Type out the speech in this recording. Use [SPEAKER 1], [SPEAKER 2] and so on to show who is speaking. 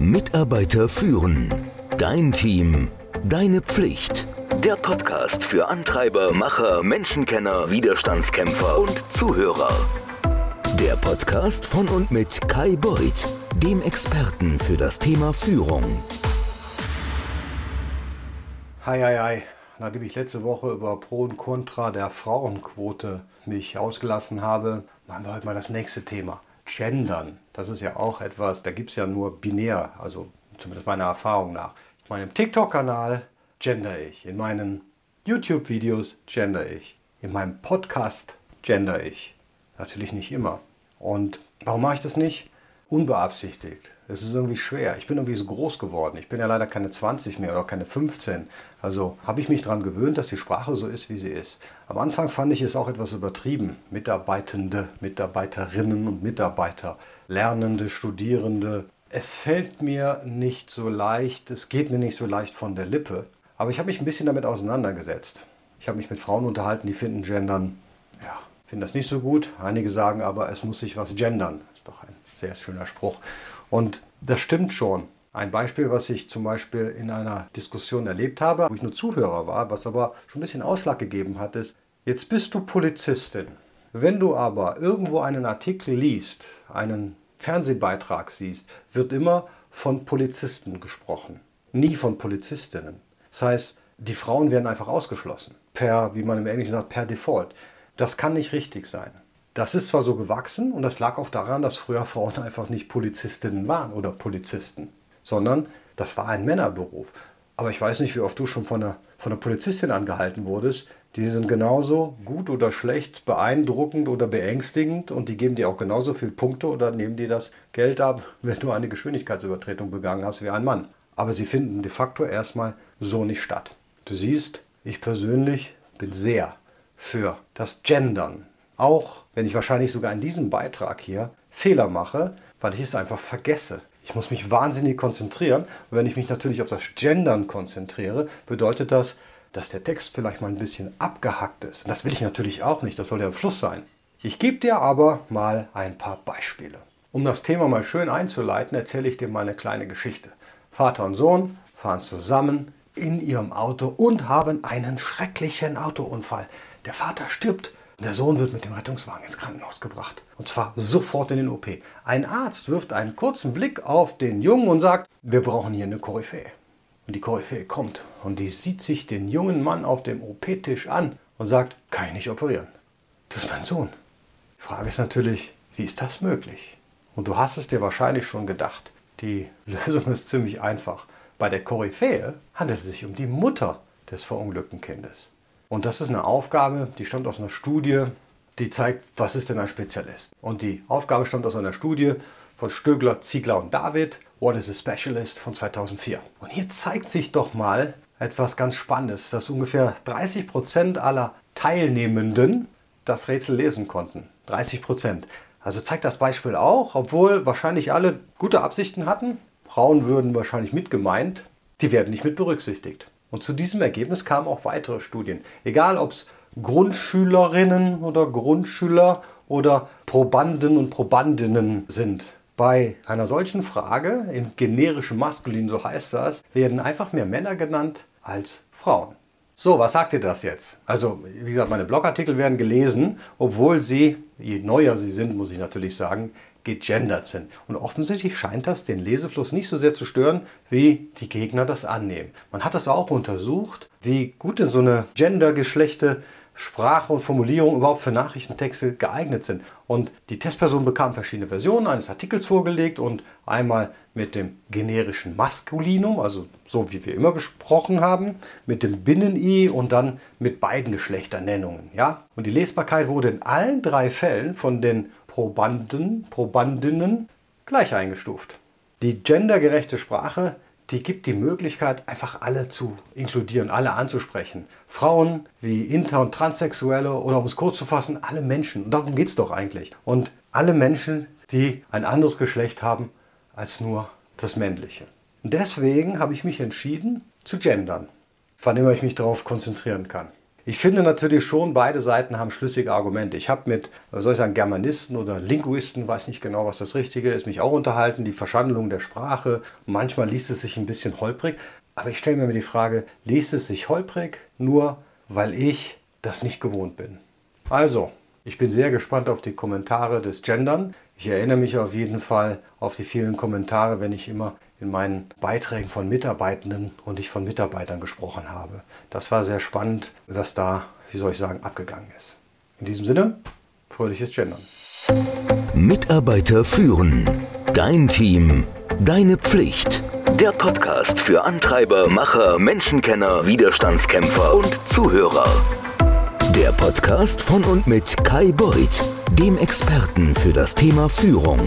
[SPEAKER 1] Mitarbeiter führen. Dein Team. Deine Pflicht. Der Podcast für Antreiber, Macher, Menschenkenner, Widerstandskämpfer und Zuhörer. Der Podcast von und mit Kai Beuth, dem Experten für das Thema Führung.
[SPEAKER 2] Hi, hi, hi. Nachdem ich letzte Woche über Pro und Contra der Frauenquote mich ausgelassen habe, machen wir heute mal das nächste Thema. Gendern. Das ist ja auch etwas, da gibt es ja nur binär, also zumindest meiner Erfahrung nach. In meinem TikTok-Kanal gender ich. In meinen YouTube-Videos gender ich. In meinem Podcast gender ich. Natürlich nicht immer. Und warum mache ich das nicht? Unbeabsichtigt. Es ist irgendwie schwer. Ich bin irgendwie so groß geworden. Ich bin ja leider keine 20 mehr oder keine 15. Also habe ich mich daran gewöhnt, dass die Sprache so ist, wie sie ist. Am Anfang fand ich es auch etwas übertrieben. Mitarbeitende, Mitarbeiterinnen und Mitarbeiter, Lernende, Studierende. Es fällt mir nicht so leicht, es geht mir nicht so leicht von der Lippe. Aber ich habe mich ein bisschen damit auseinandergesetzt. Ich habe mich mit Frauen unterhalten, die finden Gendern, ja, finden das nicht so gut. Einige sagen aber, es muss sich was gendern. Ist doch ein sehr schöner Spruch. Und das stimmt schon. Ein Beispiel, was ich zum Beispiel in einer Diskussion erlebt habe, wo ich nur Zuhörer war, was aber schon ein bisschen Ausschlag gegeben hat, ist, jetzt bist du Polizistin. Wenn du aber irgendwo einen Artikel liest, einen Fernsehbeitrag siehst, wird immer von Polizisten gesprochen, nie von Polizistinnen. Das heißt, die Frauen werden einfach ausgeschlossen, per, wie man im Englischen sagt, per Default. Das kann nicht richtig sein. Das ist zwar so gewachsen und das lag auch daran, dass früher Frauen einfach nicht Polizistinnen waren oder Polizisten, sondern das war ein Männerberuf. Aber ich weiß nicht, wie oft du schon von einer, von einer Polizistin angehalten wurdest. Die sind genauso gut oder schlecht, beeindruckend oder beängstigend und die geben dir auch genauso viele Punkte oder nehmen dir das Geld ab, wenn du eine Geschwindigkeitsübertretung begangen hast wie ein Mann. Aber sie finden de facto erstmal so nicht statt. Du siehst, ich persönlich bin sehr für das Gendern auch wenn ich wahrscheinlich sogar in diesem Beitrag hier Fehler mache, weil ich es einfach vergesse. Ich muss mich wahnsinnig konzentrieren. Und wenn ich mich natürlich auf das Gendern konzentriere, bedeutet das, dass der Text vielleicht mal ein bisschen abgehackt ist. Und das will ich natürlich auch nicht, das soll ja im Fluss sein. Ich gebe dir aber mal ein paar Beispiele. Um das Thema mal schön einzuleiten, erzähle ich dir mal eine kleine Geschichte. Vater und Sohn fahren zusammen in ihrem Auto und haben einen schrecklichen Autounfall. Der Vater stirbt der Sohn wird mit dem Rettungswagen ins Krankenhaus gebracht. Und zwar sofort in den OP. Ein Arzt wirft einen kurzen Blick auf den Jungen und sagt, wir brauchen hier eine Koryphäe. Und die Koryphäe kommt und die sieht sich den jungen Mann auf dem OP-Tisch an und sagt, kann ich nicht operieren. Das ist mein Sohn. Die Frage ist natürlich, wie ist das möglich? Und du hast es dir wahrscheinlich schon gedacht. Die Lösung ist ziemlich einfach. Bei der Koryphäe handelt es sich um die Mutter des verunglückten Kindes. Und das ist eine Aufgabe, die stammt aus einer Studie, die zeigt, was ist denn ein Spezialist. Und die Aufgabe stammt aus einer Studie von Stögler, Ziegler und David, What is a Specialist von 2004. Und hier zeigt sich doch mal etwas ganz Spannendes, dass ungefähr 30 Prozent aller Teilnehmenden das Rätsel lesen konnten. 30%. Prozent. Also zeigt das Beispiel auch, obwohl wahrscheinlich alle gute Absichten hatten, Frauen würden wahrscheinlich mitgemeint, die werden nicht mit berücksichtigt. Und zu diesem Ergebnis kamen auch weitere Studien. Egal ob es Grundschülerinnen oder Grundschüler oder Probanden und Probandinnen sind. Bei einer solchen Frage, im generischen Maskulin, so heißt das, werden einfach mehr Männer genannt als Frauen. So, was sagt ihr das jetzt? Also, wie gesagt, meine Blogartikel werden gelesen, obwohl sie, je neuer sie sind, muss ich natürlich sagen, gegendert sind. Und offensichtlich scheint das den Lesefluss nicht so sehr zu stören, wie die Gegner das annehmen. Man hat das auch untersucht, wie gut denn so eine Gendergeschlechte Sprache und Formulierung überhaupt für Nachrichtentexte geeignet sind. Und die Testperson bekam verschiedene Versionen eines Artikels vorgelegt und einmal mit dem generischen Maskulinum, also so wie wir immer gesprochen haben, mit dem Binnen-I und dann mit beiden Geschlechternennungen. Ja? Und die Lesbarkeit wurde in allen drei Fällen von den Probanden, Probandinnen gleich eingestuft. Die gendergerechte Sprache die gibt die Möglichkeit, einfach alle zu inkludieren, alle anzusprechen. Frauen wie Inter- und Transsexuelle oder um es kurz zu fassen, alle Menschen. Und darum geht es doch eigentlich. Und alle Menschen, die ein anderes Geschlecht haben als nur das männliche. Und deswegen habe ich mich entschieden zu gendern, wann immer ich mich darauf konzentrieren kann. Ich finde natürlich schon, beide Seiten haben schlüssige Argumente. Ich habe mit, soll ich sagen, Germanisten oder Linguisten, weiß nicht genau, was das Richtige ist, mich auch unterhalten, die Verschandlung der Sprache. Manchmal liest es sich ein bisschen holprig, aber ich stelle mir die Frage, liest es sich holprig nur, weil ich das nicht gewohnt bin? Also, ich bin sehr gespannt auf die Kommentare des Gendern. Ich erinnere mich auf jeden Fall auf die vielen Kommentare, wenn ich immer in meinen Beiträgen von Mitarbeitenden und ich von Mitarbeitern gesprochen habe. Das war sehr spannend, was da, wie soll ich sagen, abgegangen ist. In diesem Sinne, fröhliches Gendern.
[SPEAKER 1] Mitarbeiter führen. Dein Team. Deine Pflicht. Der Podcast für Antreiber, Macher, Menschenkenner, Widerstandskämpfer und Zuhörer. Der Podcast von und mit Kai Beuth, dem Experten für das Thema Führung.